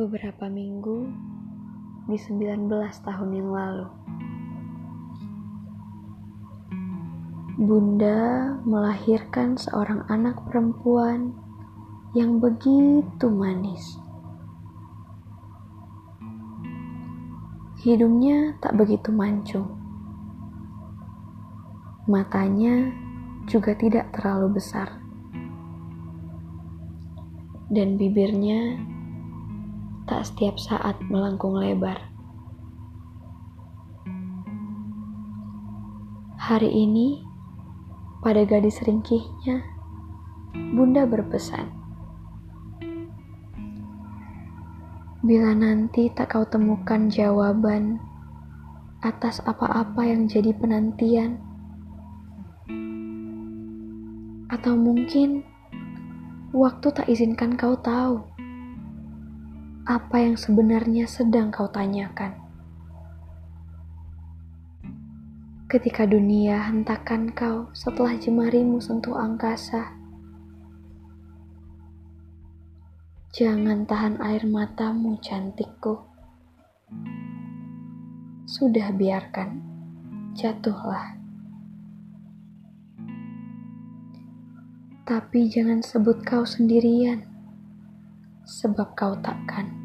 beberapa minggu di 19 tahun yang lalu. Bunda melahirkan seorang anak perempuan yang begitu manis. Hidungnya tak begitu mancung. Matanya juga tidak terlalu besar. Dan bibirnya tak setiap saat melengkung lebar. Hari ini, pada gadis ringkihnya, Bunda berpesan, Bila nanti tak kau temukan jawaban atas apa-apa yang jadi penantian, atau mungkin waktu tak izinkan kau tahu apa yang sebenarnya sedang kau tanyakan. Ketika dunia hentakan kau setelah jemarimu sentuh angkasa, jangan tahan air matamu cantikku. Sudah biarkan, jatuhlah. Tapi jangan sebut kau sendirian, sebab kau takkan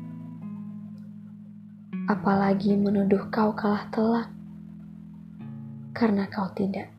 apalagi menuduh kau kalah telak karena kau tidak.